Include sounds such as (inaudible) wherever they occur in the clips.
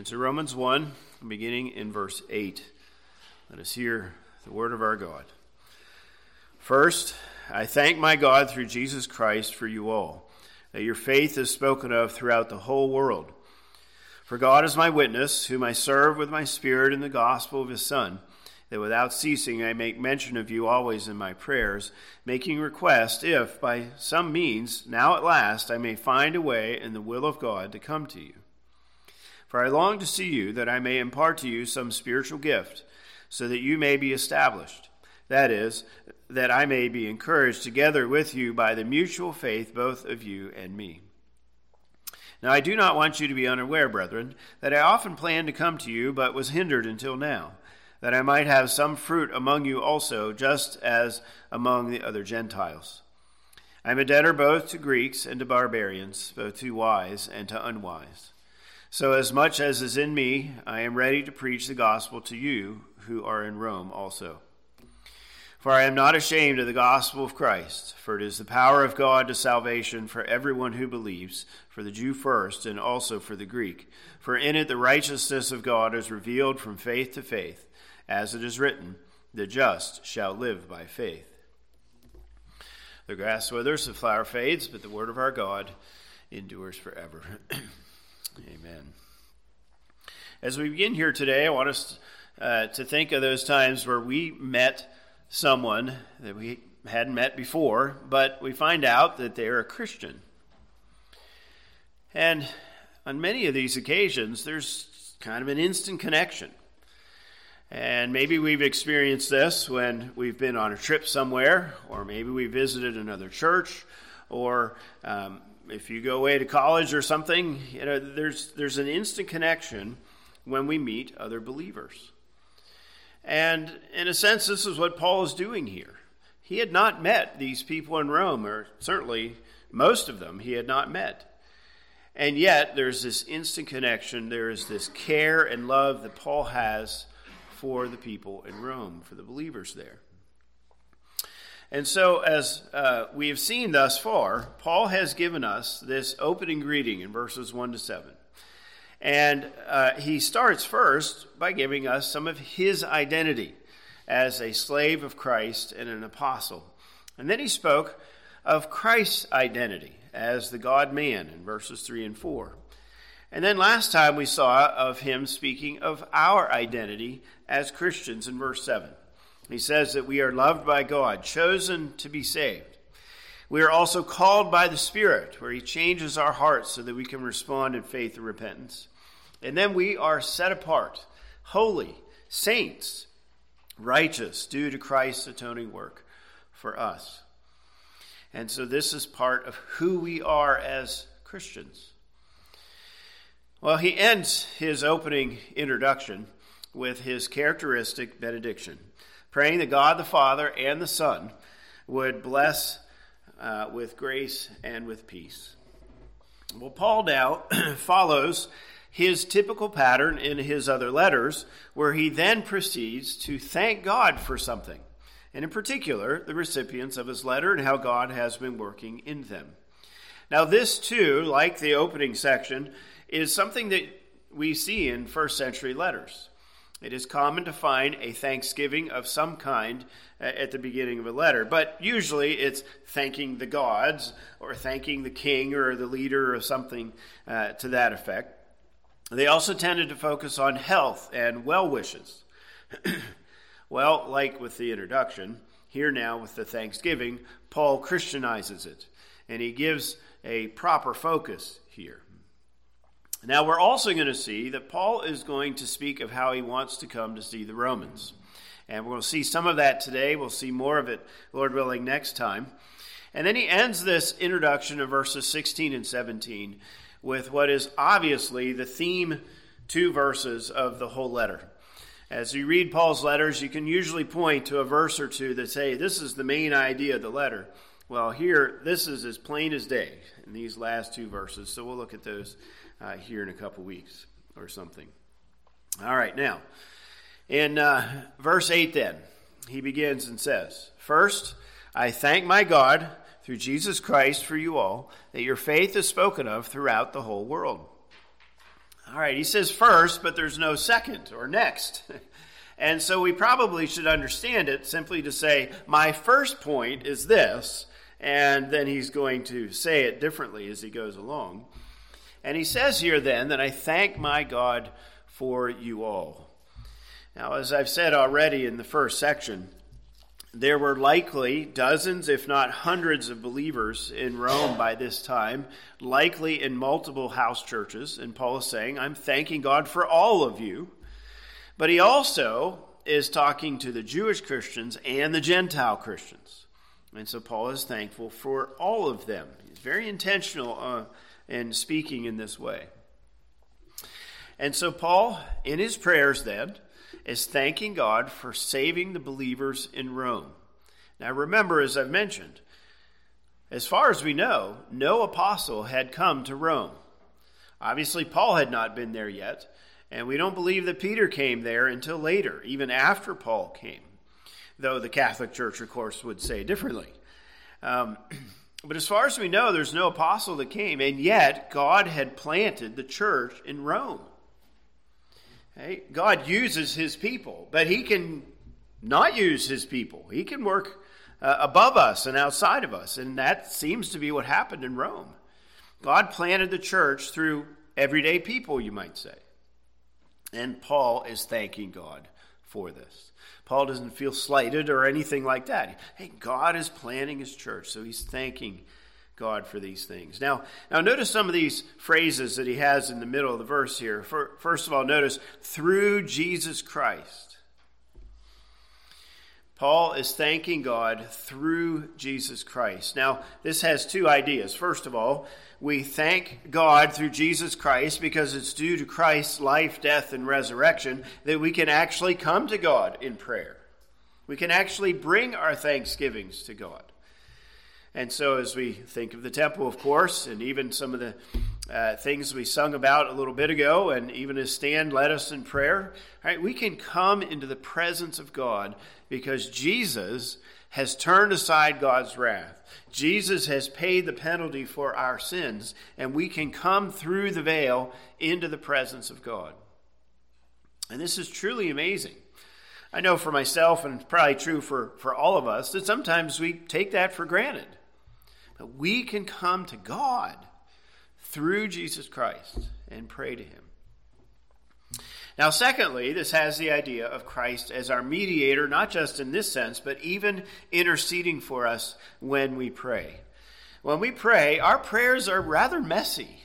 And so, Romans 1, beginning in verse 8, let us hear the word of our God. First, I thank my God through Jesus Christ for you all, that your faith is spoken of throughout the whole world. For God is my witness, whom I serve with my spirit in the gospel of his Son, that without ceasing I make mention of you always in my prayers, making request if, by some means, now at last, I may find a way in the will of God to come to you. For I long to see you, that I may impart to you some spiritual gift, so that you may be established. That is, that I may be encouraged together with you by the mutual faith both of you and me. Now, I do not want you to be unaware, brethren, that I often planned to come to you, but was hindered until now, that I might have some fruit among you also, just as among the other Gentiles. I am a debtor both to Greeks and to barbarians, both to wise and to unwise. So, as much as is in me, I am ready to preach the gospel to you who are in Rome also. For I am not ashamed of the gospel of Christ, for it is the power of God to salvation for everyone who believes, for the Jew first, and also for the Greek. For in it the righteousness of God is revealed from faith to faith, as it is written, The just shall live by faith. The grass withers, the flower fades, but the word of our God endures forever. (clears throat) Amen. As we begin here today, I want us uh, to think of those times where we met someone that we hadn't met before, but we find out that they're a Christian. And on many of these occasions, there's kind of an instant connection. And maybe we've experienced this when we've been on a trip somewhere, or maybe we visited another church, or um, if you go away to college or something, you know, there's, there's an instant connection when we meet other believers. And in a sense, this is what Paul is doing here. He had not met these people in Rome, or certainly most of them he had not met. And yet, there's this instant connection. There is this care and love that Paul has for the people in Rome, for the believers there. And so, as uh, we have seen thus far, Paul has given us this opening greeting in verses 1 to 7. And uh, he starts first by giving us some of his identity as a slave of Christ and an apostle. And then he spoke of Christ's identity as the God man in verses 3 and 4. And then last time we saw of him speaking of our identity as Christians in verse 7. He says that we are loved by God, chosen to be saved. We are also called by the Spirit, where he changes our hearts so that we can respond in faith and repentance. And then we are set apart, holy, saints, righteous, due to Christ's atoning work for us. And so this is part of who we are as Christians. Well, he ends his opening introduction with his characteristic benediction, praying that God the Father and the Son would bless uh, with grace and with peace. Well, Paul now (clears throat) follows his typical pattern in his other letters, where he then proceeds to thank God for something, and in particular, the recipients of his letter and how God has been working in them. Now, this too, like the opening section, is something that we see in first century letters. It is common to find a thanksgiving of some kind uh, at the beginning of a letter, but usually it's thanking the gods or thanking the king or the leader or something uh, to that effect. They also tended to focus on health and well wishes. (clears throat) well, like with the introduction, here now with the Thanksgiving, Paul Christianizes it, and he gives a proper focus here. Now, we're also going to see that Paul is going to speak of how he wants to come to see the Romans. And we're going to see some of that today. We'll see more of it, Lord willing, next time. And then he ends this introduction of verses 16 and 17 with what is obviously the theme two verses of the whole letter. As you read Paul's letters, you can usually point to a verse or two that say, This is the main idea of the letter. Well, here, this is as plain as day in these last two verses. So we'll look at those uh, here in a couple weeks or something. All right, now, in uh, verse 8, then, he begins and says, First, I thank my God through Jesus Christ for you all, that your faith is spoken of throughout the whole world. All right, he says first, but there's no second or next. (laughs) and so we probably should understand it simply to say, my first point is this, and then he's going to say it differently as he goes along. And he says here then that I thank my God for you all. Now, as I've said already in the first section, there were likely dozens, if not hundreds, of believers in Rome by this time, likely in multiple house churches. And Paul is saying, I'm thanking God for all of you. But he also is talking to the Jewish Christians and the Gentile Christians. And so Paul is thankful for all of them. He's very intentional uh, in speaking in this way. And so Paul, in his prayers then, is thanking God for saving the believers in Rome. Now, remember, as I've mentioned, as far as we know, no apostle had come to Rome. Obviously, Paul had not been there yet, and we don't believe that Peter came there until later, even after Paul came, though the Catholic Church, of course, would say differently. Um, (clears throat) but as far as we know, there's no apostle that came, and yet God had planted the church in Rome. Okay? God uses his people, but he can not use his people. He can work uh, above us and outside of us. And that seems to be what happened in Rome. God planted the church through everyday people, you might say. And Paul is thanking God for this. Paul doesn't feel slighted or anything like that. Hey, God is planting his church, so he's thanking God for these things. Now, now notice some of these phrases that he has in the middle of the verse here. For, first of all, notice through Jesus Christ. Paul is thanking God through Jesus Christ. Now, this has two ideas. First of all, we thank God through Jesus Christ because it's due to Christ's life, death, and resurrection that we can actually come to God in prayer. We can actually bring our thanksgivings to God. And so, as we think of the temple, of course, and even some of the uh, things we sung about a little bit ago, and even as Stan led us in prayer, right, we can come into the presence of God because Jesus has turned aside God's wrath. Jesus has paid the penalty for our sins, and we can come through the veil into the presence of God. And this is truly amazing. I know for myself, and probably true for, for all of us, that sometimes we take that for granted. But we can come to God through Jesus Christ and pray to Him. Now, secondly, this has the idea of Christ as our mediator, not just in this sense, but even interceding for us when we pray. When we pray, our prayers are rather messy,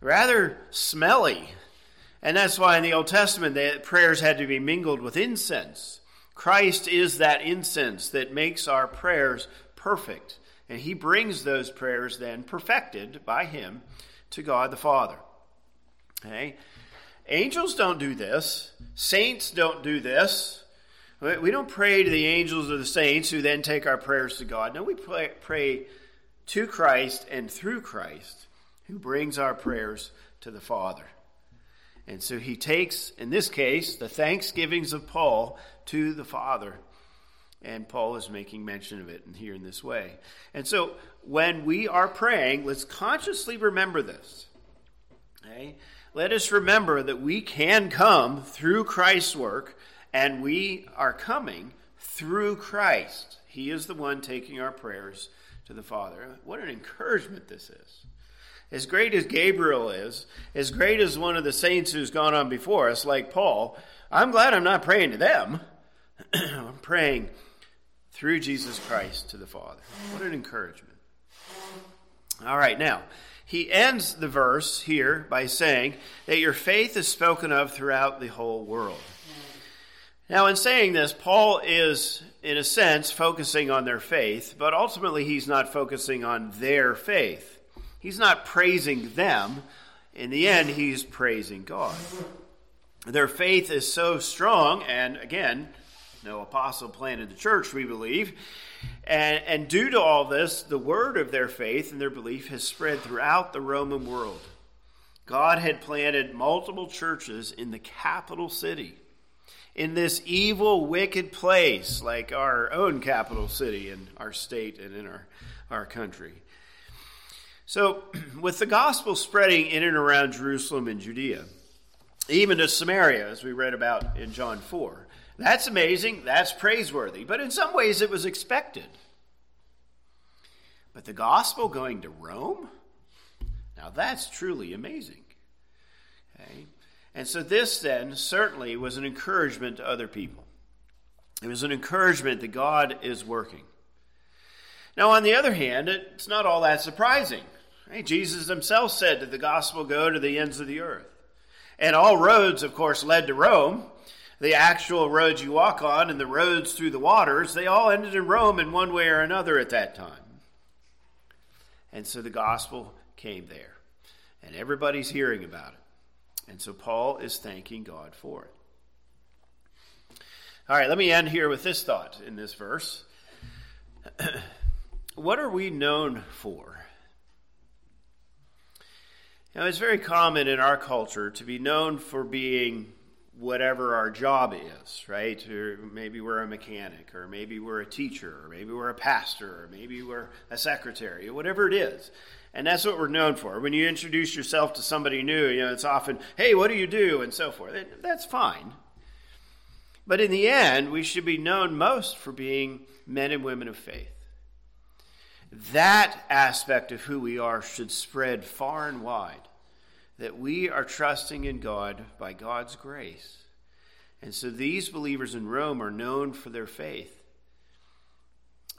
rather smelly. And that's why in the Old Testament, the prayers had to be mingled with incense. Christ is that incense that makes our prayers perfect and he brings those prayers then perfected by him to God the Father. Okay? Angels don't do this. Saints don't do this. We don't pray to the angels or the saints who then take our prayers to God. No, we pray, to Christ and through Christ who brings our prayers to the Father. And so he takes, in this case, the thanksgivings of Paul to the Father and Paul is making mention of it here in this way. And so when we are praying, let's consciously remember this. Okay? Let us remember that we can come through Christ's work, and we are coming through Christ. He is the one taking our prayers to the Father. What an encouragement this is. As great as Gabriel is, as great as one of the saints who's gone on before us, like Paul, I'm glad I'm not praying to them. (clears throat) I'm praying through Jesus Christ to the Father. What an encouragement. All right, now, he ends the verse here by saying that your faith is spoken of throughout the whole world. Now, in saying this, Paul is, in a sense, focusing on their faith, but ultimately he's not focusing on their faith. He's not praising them. In the end, he's praising God. Their faith is so strong, and again, no apostle planted the church, we believe. And, and due to all this, the word of their faith and their belief has spread throughout the Roman world. God had planted multiple churches in the capital city, in this evil, wicked place, like our own capital city in our state and in our, our country. So, (clears throat) with the gospel spreading in and around Jerusalem and Judea, even to Samaria, as we read about in John 4. That's amazing. That's praiseworthy. But in some ways, it was expected. But the gospel going to Rome? Now, that's truly amazing. Okay? And so, this then certainly was an encouragement to other people. It was an encouragement that God is working. Now, on the other hand, it's not all that surprising. Right? Jesus himself said that the gospel go to the ends of the earth. And all roads, of course, led to Rome. The actual roads you walk on and the roads through the waters, they all ended in Rome in one way or another at that time. And so the gospel came there. And everybody's hearing about it. And so Paul is thanking God for it. All right, let me end here with this thought in this verse. (clears throat) what are we known for? Now, it's very common in our culture to be known for being whatever our job is, right? Or maybe we're a mechanic, or maybe we're a teacher, or maybe we're a pastor, or maybe we're a secretary, whatever it is. And that's what we're known for. When you introduce yourself to somebody new, you know, it's often, hey, what do you do? And so forth. That's fine. But in the end, we should be known most for being men and women of faith. That aspect of who we are should spread far and wide. That we are trusting in God by God's grace. And so these believers in Rome are known for their faith.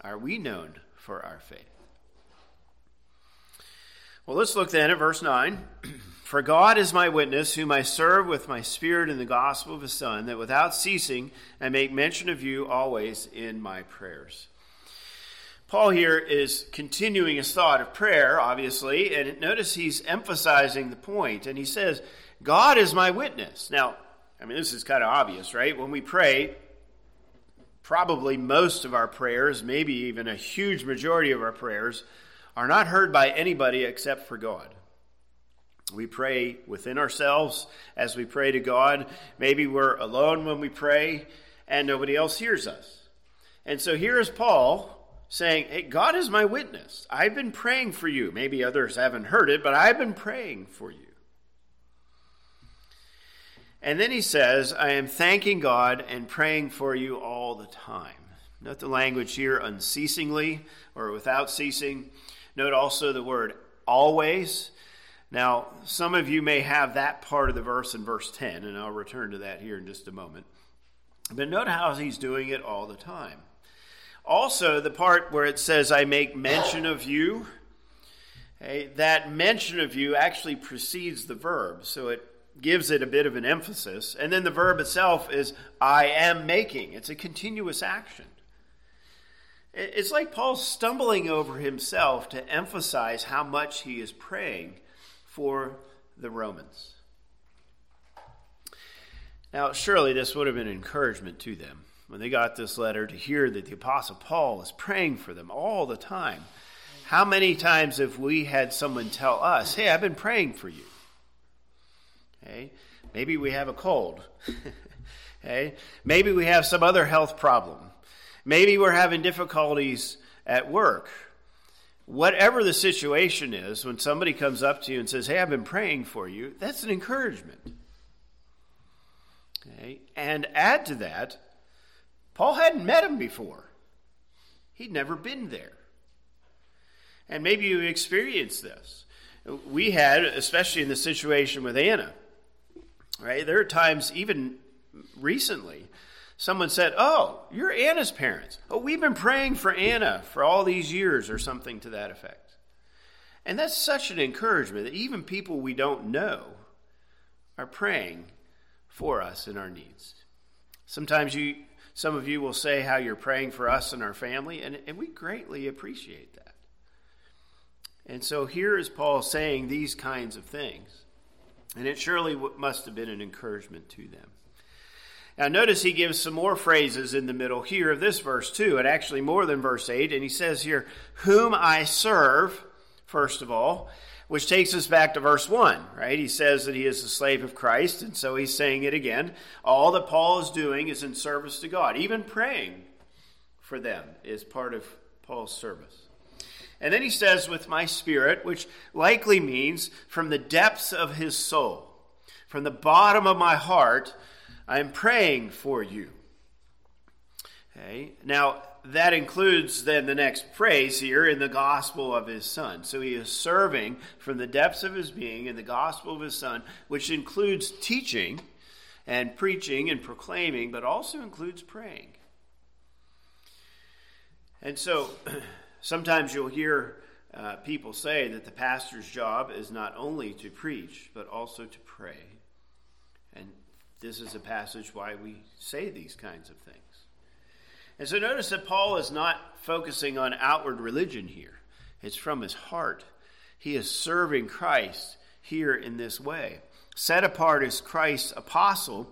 Are we known for our faith? Well, let's look then at verse 9. (clears throat) For God is my witness, whom I serve with my spirit in the gospel of his Son, that without ceasing I make mention of you always in my prayers. Paul here is continuing his thought of prayer, obviously, and notice he's emphasizing the point, and he says, God is my witness. Now, I mean, this is kind of obvious, right? When we pray, probably most of our prayers, maybe even a huge majority of our prayers, are not heard by anybody except for God. We pray within ourselves as we pray to God. Maybe we're alone when we pray and nobody else hears us. And so here is Paul saying, Hey, God is my witness. I've been praying for you. Maybe others haven't heard it, but I've been praying for you. And then he says, I am thanking God and praying for you all the time. Note the language here unceasingly or without ceasing. Note also the word always. Now, some of you may have that part of the verse in verse 10, and I'll return to that here in just a moment. But note how he's doing it all the time. Also, the part where it says, I make mention of you, okay, that mention of you actually precedes the verb. So it gives it a bit of an emphasis. And then the verb itself is, I am making. It's a continuous action. It's like Paul stumbling over himself to emphasize how much he is praying for the Romans. Now, surely this would have been encouragement to them when they got this letter to hear that the Apostle Paul is praying for them all the time. How many times have we had someone tell us, Hey, I've been praying for you? Hey, maybe we have a cold. (laughs) hey, maybe we have some other health problem. Maybe we're having difficulties at work. Whatever the situation is, when somebody comes up to you and says, Hey, I've been praying for you, that's an encouragement. Okay? And add to that, Paul hadn't met him before, he'd never been there. And maybe you experienced this. We had, especially in the situation with Anna, right? There are times, even recently, someone said, Oh, you're Anna's parents. Oh, we've been praying for Anna for all these years, or something to that effect. And that's such an encouragement that even people we don't know are praying for us in our needs. Sometimes you some of you will say how you're praying for us and our family, and, and we greatly appreciate that. And so here is Paul saying these kinds of things. And it surely must have been an encouragement to them. Now, notice he gives some more phrases in the middle here of this verse, too, and actually more than verse 8. And he says here, Whom I serve, first of all which takes us back to verse 1, right? He says that he is a slave of Christ, and so he's saying it again. All that Paul is doing is in service to God. Even praying for them is part of Paul's service. And then he says, with my spirit, which likely means from the depths of his soul. from the bottom of my heart, I am praying for you. Okay. Now, that includes then the next phrase here in the gospel of his son. So he is serving from the depths of his being in the gospel of his son, which includes teaching and preaching and proclaiming, but also includes praying. And so (clears throat) sometimes you'll hear uh, people say that the pastor's job is not only to preach, but also to pray. And this is a passage why we say these kinds of things. And so notice that Paul is not focusing on outward religion here, it's from his heart. He is serving Christ here in this way. Set apart as Christ's apostle,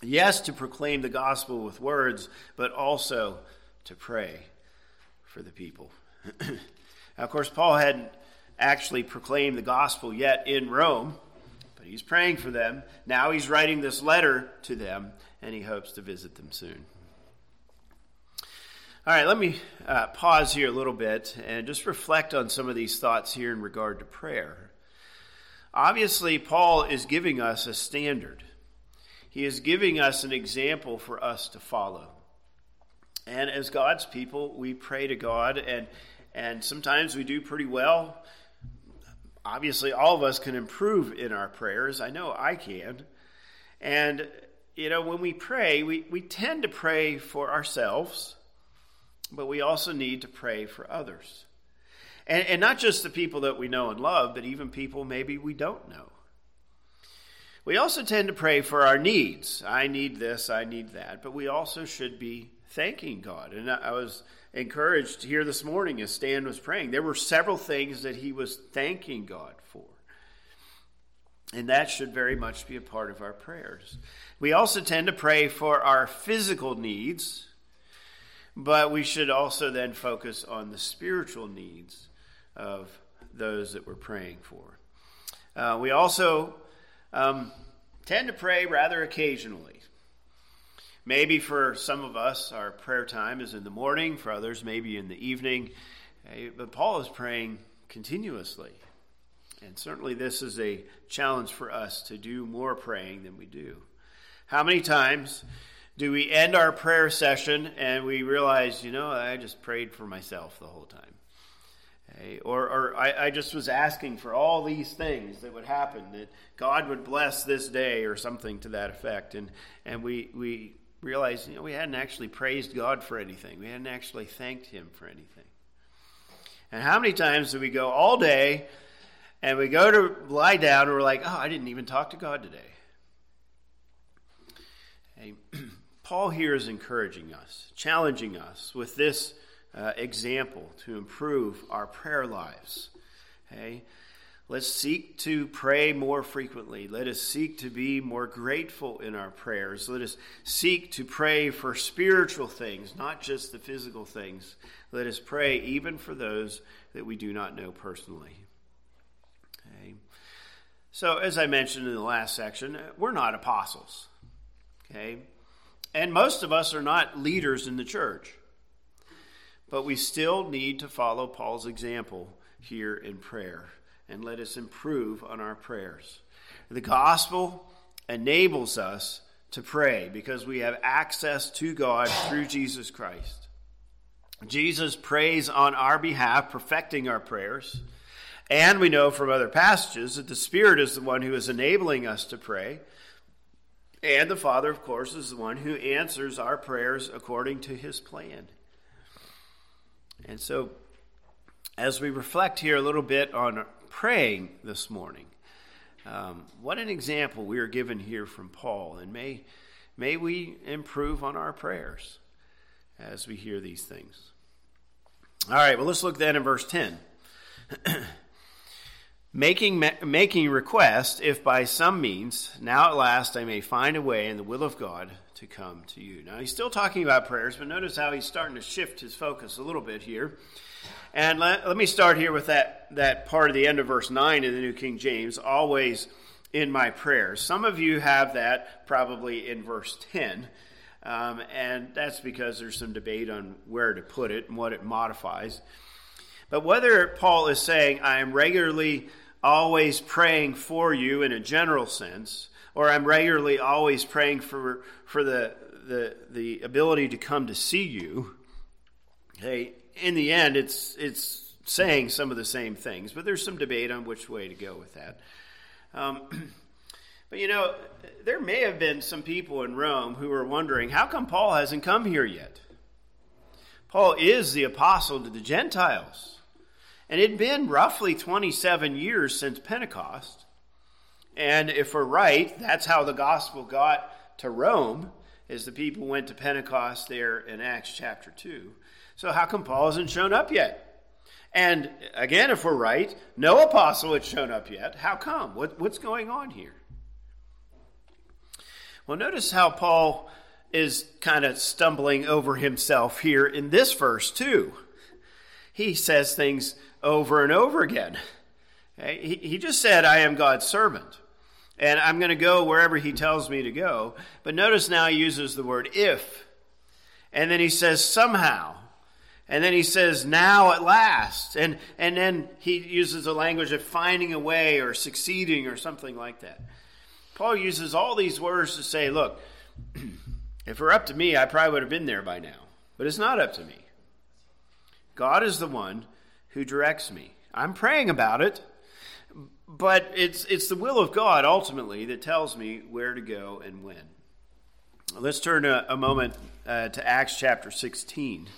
yes, to proclaim the gospel with words, but also to pray for the people. (clears throat) now, of course, Paul hadn't actually proclaimed the gospel yet in Rome, but he's praying for them. Now he's writing this letter to them, and he hopes to visit them soon. All right, let me uh, pause here a little bit and just reflect on some of these thoughts here in regard to prayer. Obviously, Paul is giving us a standard, he is giving us an example for us to follow. And as God's people, we pray to God, and, and sometimes we do pretty well. Obviously, all of us can improve in our prayers. I know I can. And, you know, when we pray, we, we tend to pray for ourselves, but we also need to pray for others. And, and not just the people that we know and love, but even people maybe we don't know. We also tend to pray for our needs. I need this, I need that. But we also should be thanking God. And I was encouraged here this morning as Stan was praying. There were several things that he was thanking God for. And that should very much be a part of our prayers. We also tend to pray for our physical needs, but we should also then focus on the spiritual needs of those that we're praying for. Uh, we also um, tend to pray rather occasionally. Maybe for some of us, our prayer time is in the morning, for others, maybe in the evening. But Paul is praying continuously. And certainly, this is a challenge for us to do more praying than we do. How many times do we end our prayer session and we realize, you know, I just prayed for myself the whole time? Okay? Or, or I, I just was asking for all these things that would happen, that God would bless this day or something to that effect. And, and we, we realized you know, we hadn't actually praised God for anything. We hadn't actually thanked Him for anything. And how many times do we go all day and we go to lie down and we're like, oh, I didn't even talk to God today? Hey, Paul here is encouraging us, challenging us with this uh, example to improve our prayer lives. Okay? Let's seek to pray more frequently. Let us seek to be more grateful in our prayers. Let us seek to pray for spiritual things, not just the physical things. Let us pray even for those that we do not know personally. Okay. So, as I mentioned in the last section, we're not apostles. Okay? And most of us are not leaders in the church. But we still need to follow Paul's example here in prayer and let us improve on our prayers. The gospel enables us to pray because we have access to God through Jesus Christ. Jesus prays on our behalf, perfecting our prayers. And we know from other passages that the Spirit is the one who is enabling us to pray. And the Father, of course, is the one who answers our prayers according to his plan. And so, as we reflect here a little bit on praying this morning. Um, what an example we are given here from Paul, and may, may we improve on our prayers as we hear these things. All right, well, let's look then in verse 10. (clears throat) making, making request, if by some means, now at last I may find a way in the will of God to come to you. Now, he's still talking about prayers, but notice how he's starting to shift his focus a little bit here. And let, let me start here with that, that part of the end of verse 9 in the New King James, always in my prayers. Some of you have that probably in verse 10. Um, and that's because there's some debate on where to put it and what it modifies. But whether Paul is saying, I am regularly always praying for you in a general sense, or I'm regularly always praying for, for the, the, the ability to come to see you, hey, in the end, it's, it's saying some of the same things, but there's some debate on which way to go with that. Um, (clears throat) but you know, there may have been some people in Rome who were wondering how come Paul hasn't come here yet? Paul is the apostle to the Gentiles. And it had been roughly 27 years since Pentecost. And if we're right, that's how the gospel got to Rome, as the people went to Pentecost there in Acts chapter 2. So how come Paul hasn't shown up yet? And again, if we're right, no apostle had shown up yet. How come? What, what's going on here? Well, notice how Paul is kind of stumbling over himself here in this verse, too. He says things over and over again. He, he just said, I am God's servant. And I'm going to go wherever he tells me to go. But notice now he uses the word if. And then he says somehow. And then he says now at last. And, and then he uses the language of finding a way or succeeding or something like that. Paul uses all these words to say, look, (clears throat) if it were up to me, I probably would have been there by now. But it's not up to me. God is the one who directs me. I'm praying about it, but it's, it's the will of God ultimately that tells me where to go and when. Let's turn a, a moment uh, to Acts chapter 16.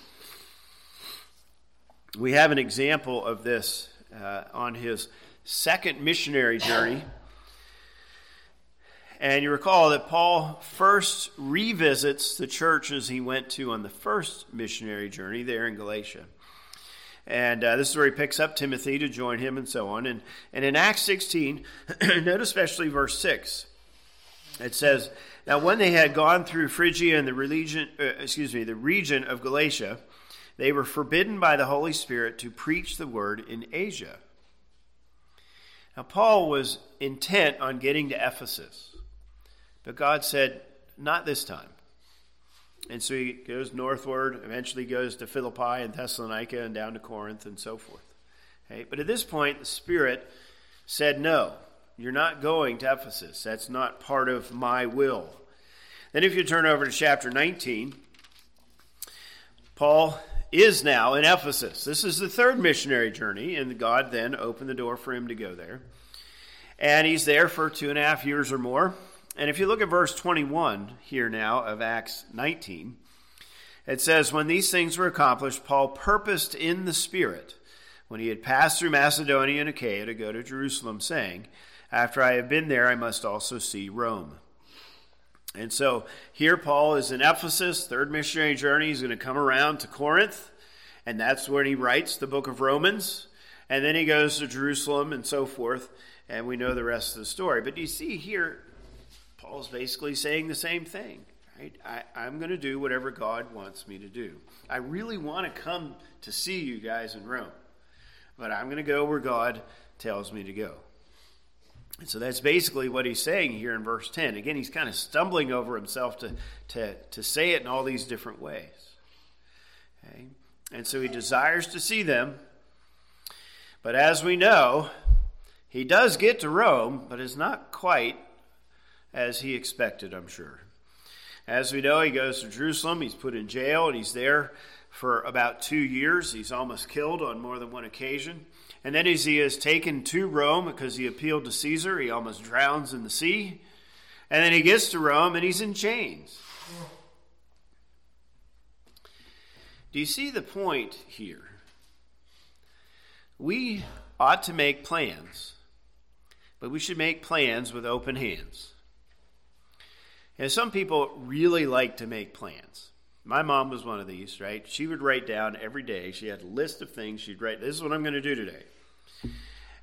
We have an example of this uh, on his second missionary journey. And you recall that Paul first revisits the churches he went to on the first missionary journey there in Galatia. And uh, this is where he picks up Timothy to join him and so on. And, and in Acts 16, (clears throat) note especially verse 6. It says, Now when they had gone through Phrygia and the region, uh, excuse me, the region of Galatia, they were forbidden by the Holy Spirit to preach the word in Asia. Now Paul was intent on getting to Ephesus, but God said, Not this time. And so he goes northward, eventually goes to Philippi and Thessalonica and down to Corinth and so forth. Okay? But at this point, the Spirit said, No, you're not going to Ephesus. That's not part of my will. Then, if you turn over to chapter 19, Paul is now in Ephesus. This is the third missionary journey, and God then opened the door for him to go there. And he's there for two and a half years or more. And if you look at verse 21 here now of Acts 19, it says, When these things were accomplished, Paul purposed in the Spirit, when he had passed through Macedonia and Achaia, to go to Jerusalem, saying, After I have been there, I must also see Rome. And so here Paul is in Ephesus, third missionary journey. He's going to come around to Corinth, and that's where he writes the book of Romans. And then he goes to Jerusalem and so forth, and we know the rest of the story. But you see here, Paul's basically saying the same thing. Right? I, am going to do whatever God wants me to do. I really want to come to see you guys in Rome, but I'm going to go where God tells me to go. And so that's basically what he's saying here in verse 10. Again, he's kind of stumbling over himself to, to, to say it in all these different ways. Okay? And so he desires to see them. But as we know, he does get to Rome, but is not quite as he expected, I'm sure. As we know, he goes to Jerusalem, he's put in jail, and he's there for about two years. He's almost killed on more than one occasion. And then, as he is taken to Rome because he appealed to Caesar, he almost drowns in the sea. And then he gets to Rome and he's in chains. Do you see the point here? We ought to make plans, but we should make plans with open hands. And some people really like to make plans. My mom was one of these, right? She would write down every day. She had a list of things she'd write. This is what I'm going to do today.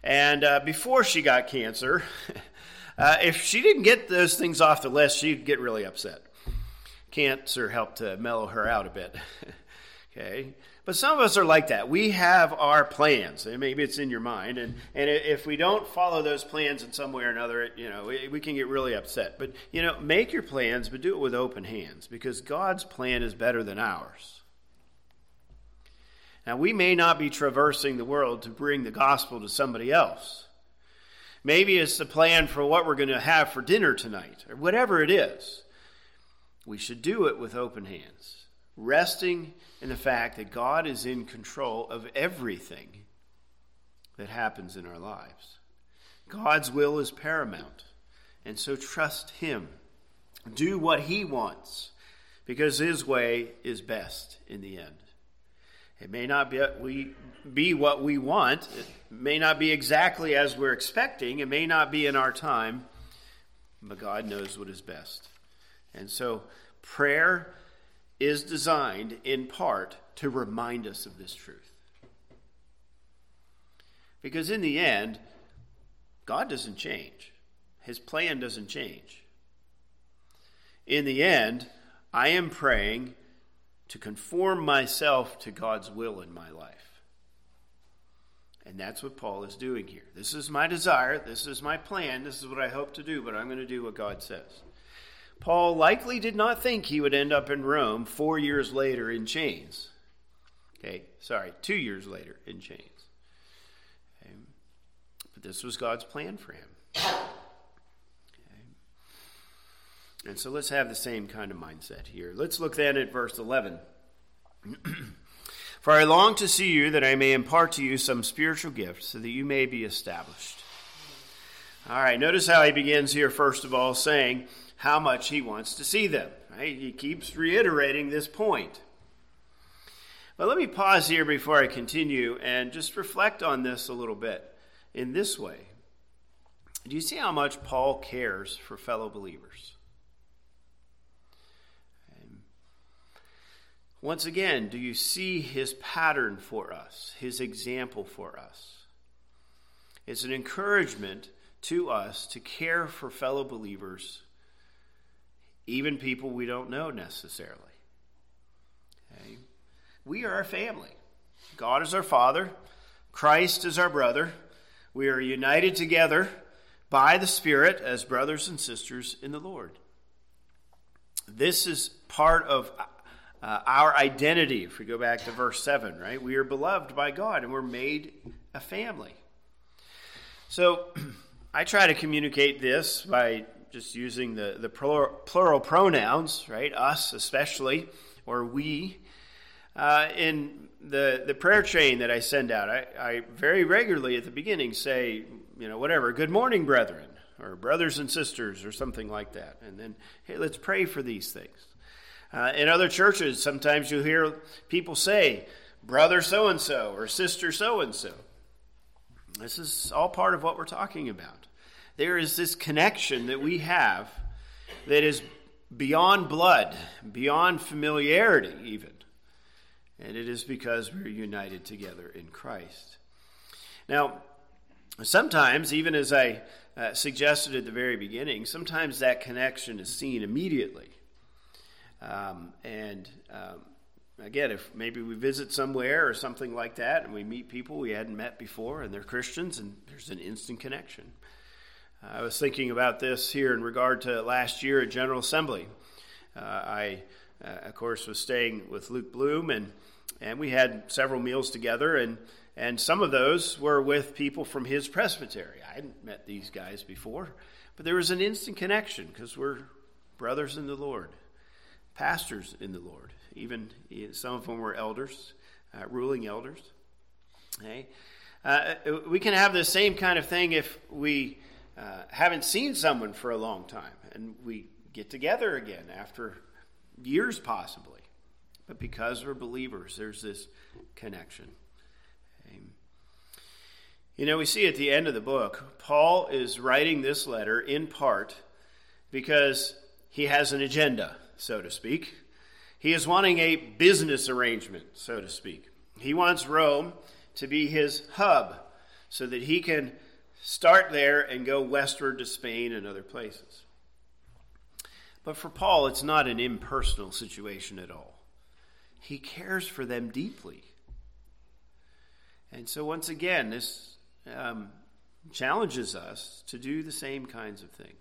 And uh, before she got cancer, (laughs) uh, if she didn't get those things off the list, she'd get really upset. Cancer helped to mellow her out a bit. (laughs) okay? But some of us are like that. We have our plans, and maybe it's in your mind, and, and if we don't follow those plans in some way or another, you know, we, we can get really upset. But you know, make your plans, but do it with open hands, because God's plan is better than ours. Now, we may not be traversing the world to bring the gospel to somebody else, Maybe it's the plan for what we're going to have for dinner tonight, or whatever it is. We should do it with open hands, resting in the fact that God is in control of everything that happens in our lives. God's will is paramount, and so trust Him. Do what He wants, because His way is best in the end. It may not be, we, be what we want. It may not be exactly as we're expecting. It may not be in our time, but God knows what is best. And so prayer is designed in part to remind us of this truth. Because in the end, God doesn't change, His plan doesn't change. In the end, I am praying to conform myself to God's will in my life. And that's what Paul is doing here. This is my desire. This is my plan. This is what I hope to do, but I'm going to do what God says. Paul likely did not think he would end up in Rome four years later in chains. Okay, sorry, two years later in chains. Okay. But this was God's plan for him. And so let's have the same kind of mindset here. Let's look then at verse 11. (clears throat) For I long to see you that I may impart to you some spiritual gifts so that you may be established. All right, notice how he begins here, first of all, saying how much he wants to see them. Right? He keeps reiterating this point. But let me pause here before I continue and just reflect on this a little bit in this way. Do you see how much Paul cares for fellow believers? Once again, do you see his pattern for us, his example for us? It's an encouragement to us to care for fellow believers, even people we don't know necessarily. Okay? We are a family. God is our Father, Christ is our brother. We are united together by the Spirit as brothers and sisters in the Lord. This is part of uh, our identity, if we go back to verse 7, right? We are beloved by God and we're made a family. So (clears throat) I try to communicate this by just using the, the plural, pronouns, right? Us especially, or we. Uh, in the, the prayer chain that I send out, I, I very regularly at the beginning say, you know, whatever, good morning, brethren, or brothers and sisters, or something like that. And then, hey, let's pray for these things. Uh, in other churches, sometimes you hear people say, brother so and so or sister so and so. This is all part of what we're talking about. There is this connection that we have that is beyond blood, beyond familiarity, even. And it is because we're united together in Christ. Now, sometimes, even as I uh, suggested at the very beginning, sometimes that connection is seen immediately. Um, and um, again, if maybe we visit somewhere or something like that and we meet people we hadn't met before and they're Christians and there's an instant connection. I was thinking about this here in regard to last year at General Assembly. Uh, I, uh, of course, was staying with Luke Bloom and, and we had several meals together and and some of those were with people from his presbytery. I hadn't met these guys before, but there was an instant connection because we're brothers in the Lord pastors in the Lord. Even some of them were elders, uh, ruling elders. Okay? Uh, we can have the same kind of thing if we uh, haven't seen someone for a long time and we get together again after years, possibly. But because we're believers, there's this connection. You know, we see at the end of the book, Paul is writing this letter in part because he has an agenda so to speak. He is wanting a business arrangement, so to speak. He wants Rome to be his hub so that he can start there and go westward to Spain and other places. But for Paul, it's not an impersonal situation at all. He cares for them deeply. And so, once again, this um, challenges us to do the same kinds of things.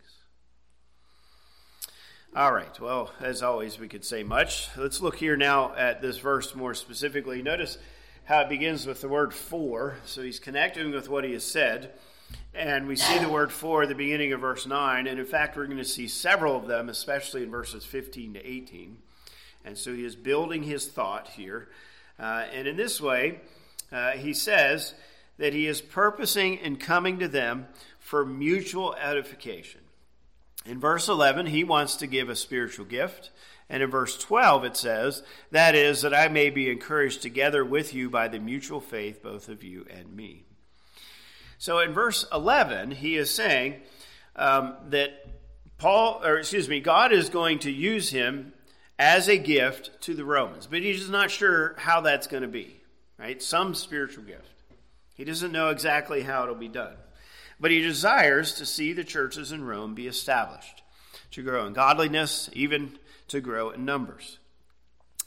All right. Well, as always, we could say much. Let's look here now at this verse more specifically. Notice how it begins with the word for. So he's connecting with what he has said. And we see the word for at the beginning of verse 9. And in fact, we're going to see several of them, especially in verses 15 to 18. And so he is building his thought here. Uh, and in this way, uh, he says that he is purposing in coming to them for mutual edification. In verse 11, he wants to give a spiritual gift. And in verse 12, it says, That is, that I may be encouraged together with you by the mutual faith, both of you and me. So in verse 11, he is saying um, that Paul, or excuse me, God is going to use him as a gift to the Romans, but he's just not sure how that's going to be, right? Some spiritual gift. He doesn't know exactly how it'll be done. But he desires to see the churches in Rome be established, to grow in godliness, even to grow in numbers.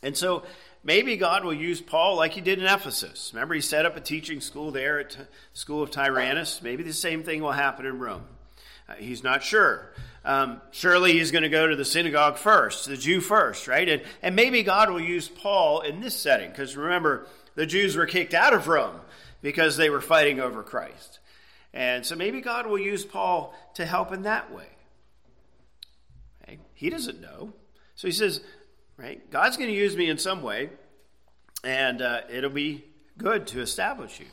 And so maybe God will use Paul like he did in Ephesus. Remember, he set up a teaching school there at the School of Tyrannus. Maybe the same thing will happen in Rome. Uh, he's not sure. Um, surely he's going to go to the synagogue first, the Jew first, right? And, and maybe God will use Paul in this setting, because remember, the Jews were kicked out of Rome because they were fighting over Christ. And so maybe God will use Paul to help in that way. Okay? He doesn't know. So he says, right, God's going to use me in some way, and uh, it'll be good to establish you.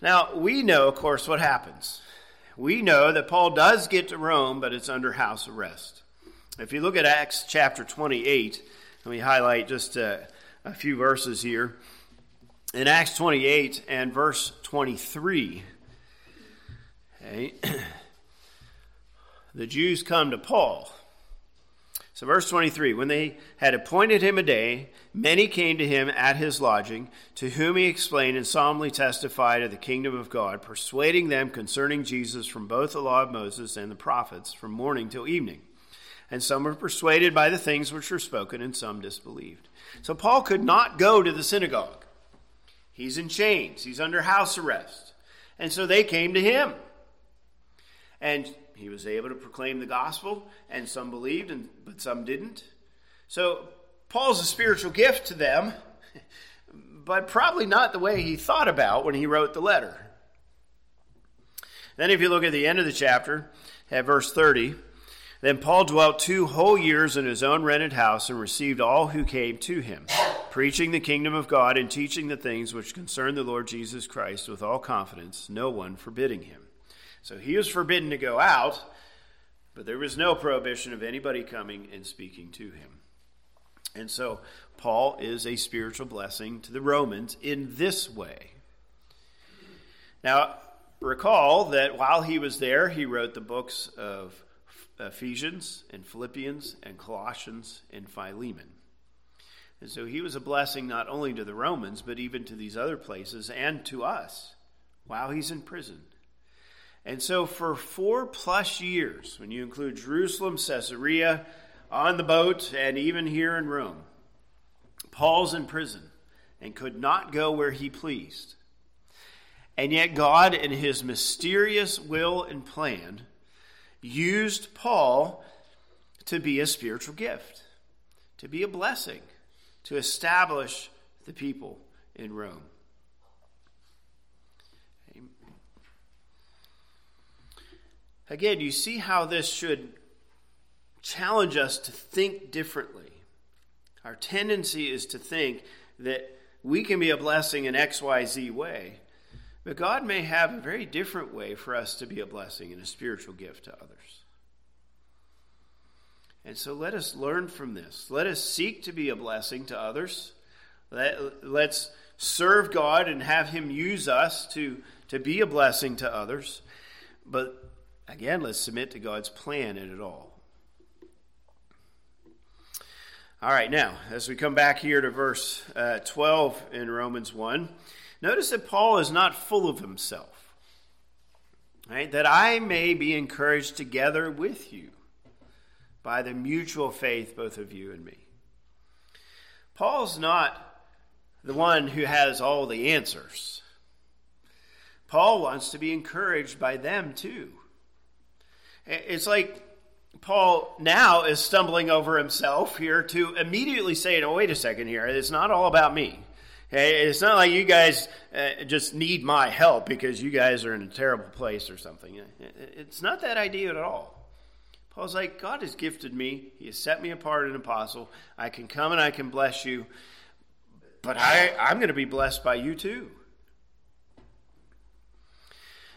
Now, we know, of course, what happens. We know that Paul does get to Rome, but it's under house arrest. If you look at Acts chapter 28, let me highlight just a, uh, a few verses here. In Acts 28 and verse 23, okay, (clears throat) the Jews come to Paul so, verse 23 When they had appointed him a day, many came to him at his lodging, to whom he explained and solemnly testified of the kingdom of God, persuading them concerning Jesus from both the law of Moses and the prophets, from morning till evening. And some were persuaded by the things which were spoken, and some disbelieved. So, Paul could not go to the synagogue. He's in chains, he's under house arrest. And so they came to him. And he was able to proclaim the gospel, and some believed, and, but some didn't. So Paul's a spiritual gift to them, but probably not the way he thought about when he wrote the letter. Then, if you look at the end of the chapter, at verse 30, then Paul dwelt two whole years in his own rented house and received all who came to him, preaching the kingdom of God and teaching the things which concern the Lord Jesus Christ with all confidence, no one forbidding him. So he was forbidden to go out, but there was no prohibition of anybody coming and speaking to him. And so Paul is a spiritual blessing to the Romans in this way. Now, recall that while he was there, he wrote the books of Ephesians and Philippians and Colossians and Philemon. And so he was a blessing not only to the Romans, but even to these other places and to us while he's in prison. And so, for four plus years, when you include Jerusalem, Caesarea, on the boat, and even here in Rome, Paul's in prison and could not go where he pleased. And yet, God, in his mysterious will and plan, used Paul to be a spiritual gift, to be a blessing, to establish the people in Rome. Again, you see how this should challenge us to think differently. Our tendency is to think that we can be a blessing in XYZ way, but God may have a very different way for us to be a blessing and a spiritual gift to others. And so let us learn from this. Let us seek to be a blessing to others. Let, let's serve God and have Him use us to, to be a blessing to others. But Again, let's submit to God's plan in it all. All right, now, as we come back here to verse uh, 12 in Romans 1, notice that Paul is not full of himself. Right? That I may be encouraged together with you by the mutual faith, both of you and me. Paul's not the one who has all the answers. Paul wants to be encouraged by them too. It's like Paul now is stumbling over himself here to immediately say, no, wait a second here. It's not all about me. It's not like you guys uh, just need my help because you guys are in a terrible place or something. It's not that idea at all. Paul's like, God has gifted me. He has set me apart an apostle. I can come and I can bless you, but I, I'm going to be blessed by you too.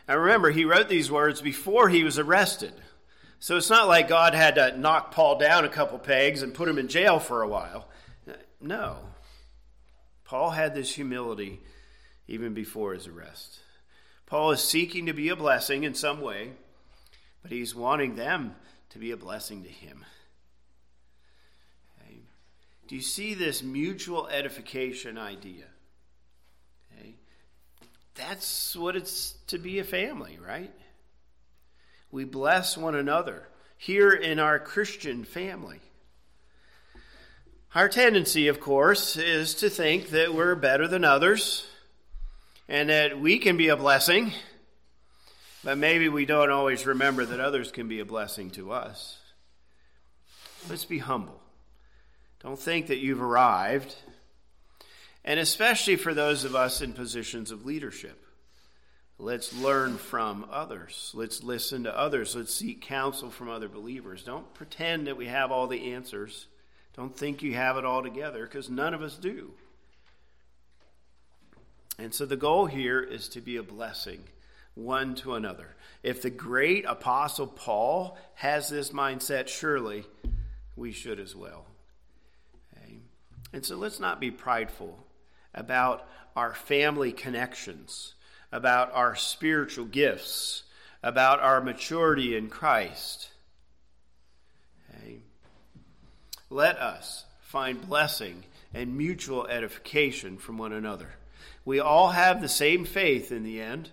Now remember, he wrote these words before he was arrested. So it's not like God had to knock Paul down a couple pegs and put him in jail for a while. No. Paul had this humility even before his arrest. Paul is seeking to be a blessing in some way, but he's wanting them to be a blessing to him. Do you see this mutual edification idea? That's what it's to be a family, right? We bless one another here in our Christian family. Our tendency, of course, is to think that we're better than others and that we can be a blessing, but maybe we don't always remember that others can be a blessing to us. Let's be humble. Don't think that you've arrived, and especially for those of us in positions of leadership. Let's learn from others. Let's listen to others. Let's seek counsel from other believers. Don't pretend that we have all the answers. Don't think you have it all together because none of us do. And so the goal here is to be a blessing one to another. If the great apostle Paul has this mindset, surely we should as well. Okay? And so let's not be prideful about our family connections, about our spiritual gifts, about our maturity in Christ. Let us find blessing and mutual edification from one another. We all have the same faith in the end,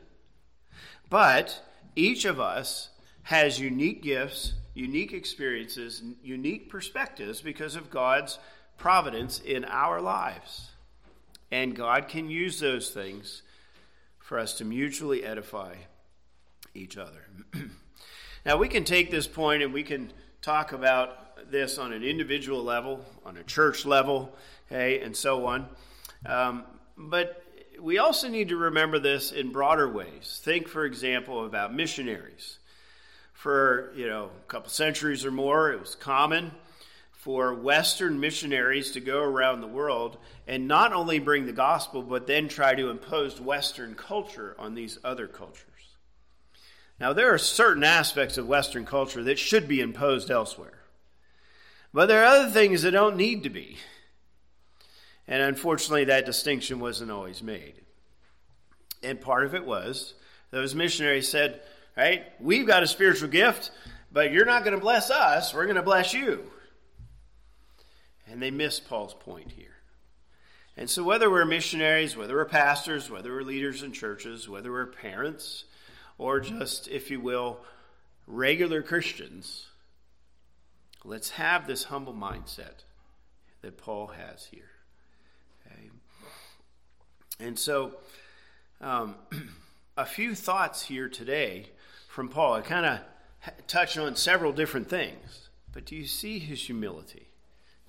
but each of us has unique gifts, unique experiences, unique perspectives because of God's providence in our lives. And God can use those things for us to mutually edify each other. (clears throat) now, we can take this point and we can talk about this on an individual level, on a church level, okay, and so on. Um, but we also need to remember this in broader ways. Think, for example, about missionaries. For you know a couple centuries or more, it was common for Western missionaries to go around the world and not only bring the gospel, but then try to impose Western culture on these other cultures. Now, there are certain aspects of Western culture that should be imposed elsewhere. But there are other things that don't need to be. And unfortunately, that distinction wasn't always made. And part of it was those missionaries said, right, we've got a spiritual gift, but you're not going to bless us, we're going to bless you. And they missed Paul's point here. And so, whether we're missionaries, whether we're pastors, whether we're leaders in churches, whether we're parents, or just, if you will, regular Christians, Let's have this humble mindset that Paul has here. Okay? And so, um, (clears throat) a few thoughts here today from Paul. I kind of touch on several different things, but do you see his humility?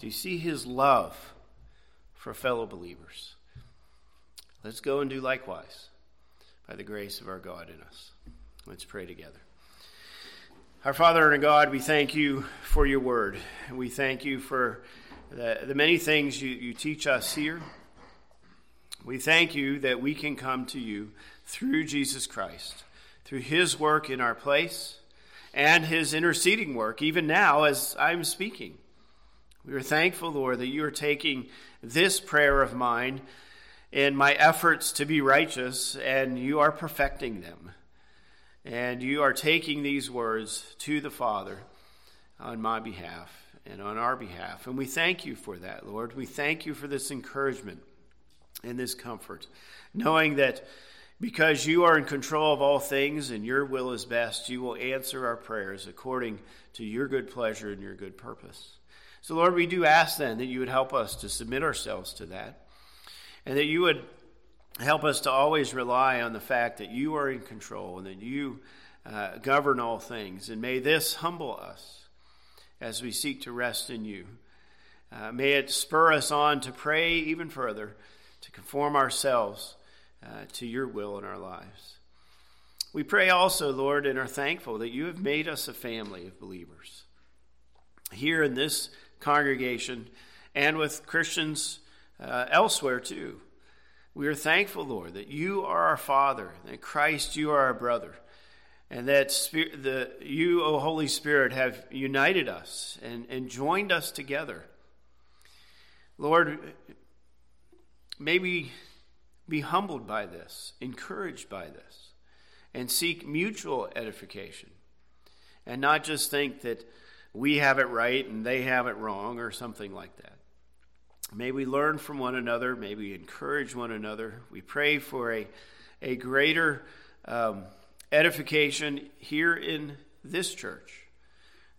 Do you see his love for fellow believers? Let's go and do likewise by the grace of our God in us. Let's pray together. Our Father and God, we thank you for your word. We thank you for the, the many things you, you teach us here. We thank you that we can come to you through Jesus Christ, through his work in our place and his interceding work, even now as I'm speaking. We are thankful, Lord, that you are taking this prayer of mine in my efforts to be righteous, and you are perfecting them. And you are taking these words to the Father on my behalf and on our behalf. And we thank you for that, Lord. We thank you for this encouragement and this comfort, knowing that because you are in control of all things and your will is best, you will answer our prayers according to your good pleasure and your good purpose. So, Lord, we do ask then that you would help us to submit ourselves to that and that you would help us to always rely on the fact that you are in control and that you uh, govern all things. And may this humble us as we seek to rest in you. Uh, may it spur us on to pray even further, to conform ourselves uh, to your will in our lives. We pray also, Lord, and are thankful that you have made us a family of believers. Here in this congregation and with Christians uh, elsewhere too. We are thankful, Lord, that you are our Father, that Christ, you are our brother, and that Spirit, the, you, O Holy Spirit, have united us and, and joined us together. Lord, may we be humbled by this, encouraged by this, and seek mutual edification, and not just think that we have it right and they have it wrong or something like that. May we learn from one another. May we encourage one another. We pray for a, a greater um, edification here in this church,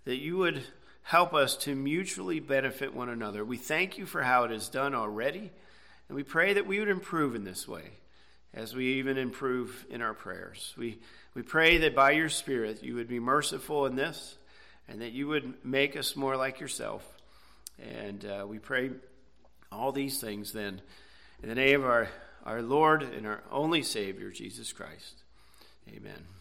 that you would help us to mutually benefit one another. We thank you for how it is done already, and we pray that we would improve in this way as we even improve in our prayers. We, we pray that by your Spirit you would be merciful in this and that you would make us more like yourself. And uh, we pray all these things then in the name of our, our Lord and our only Savior, Jesus Christ. Amen.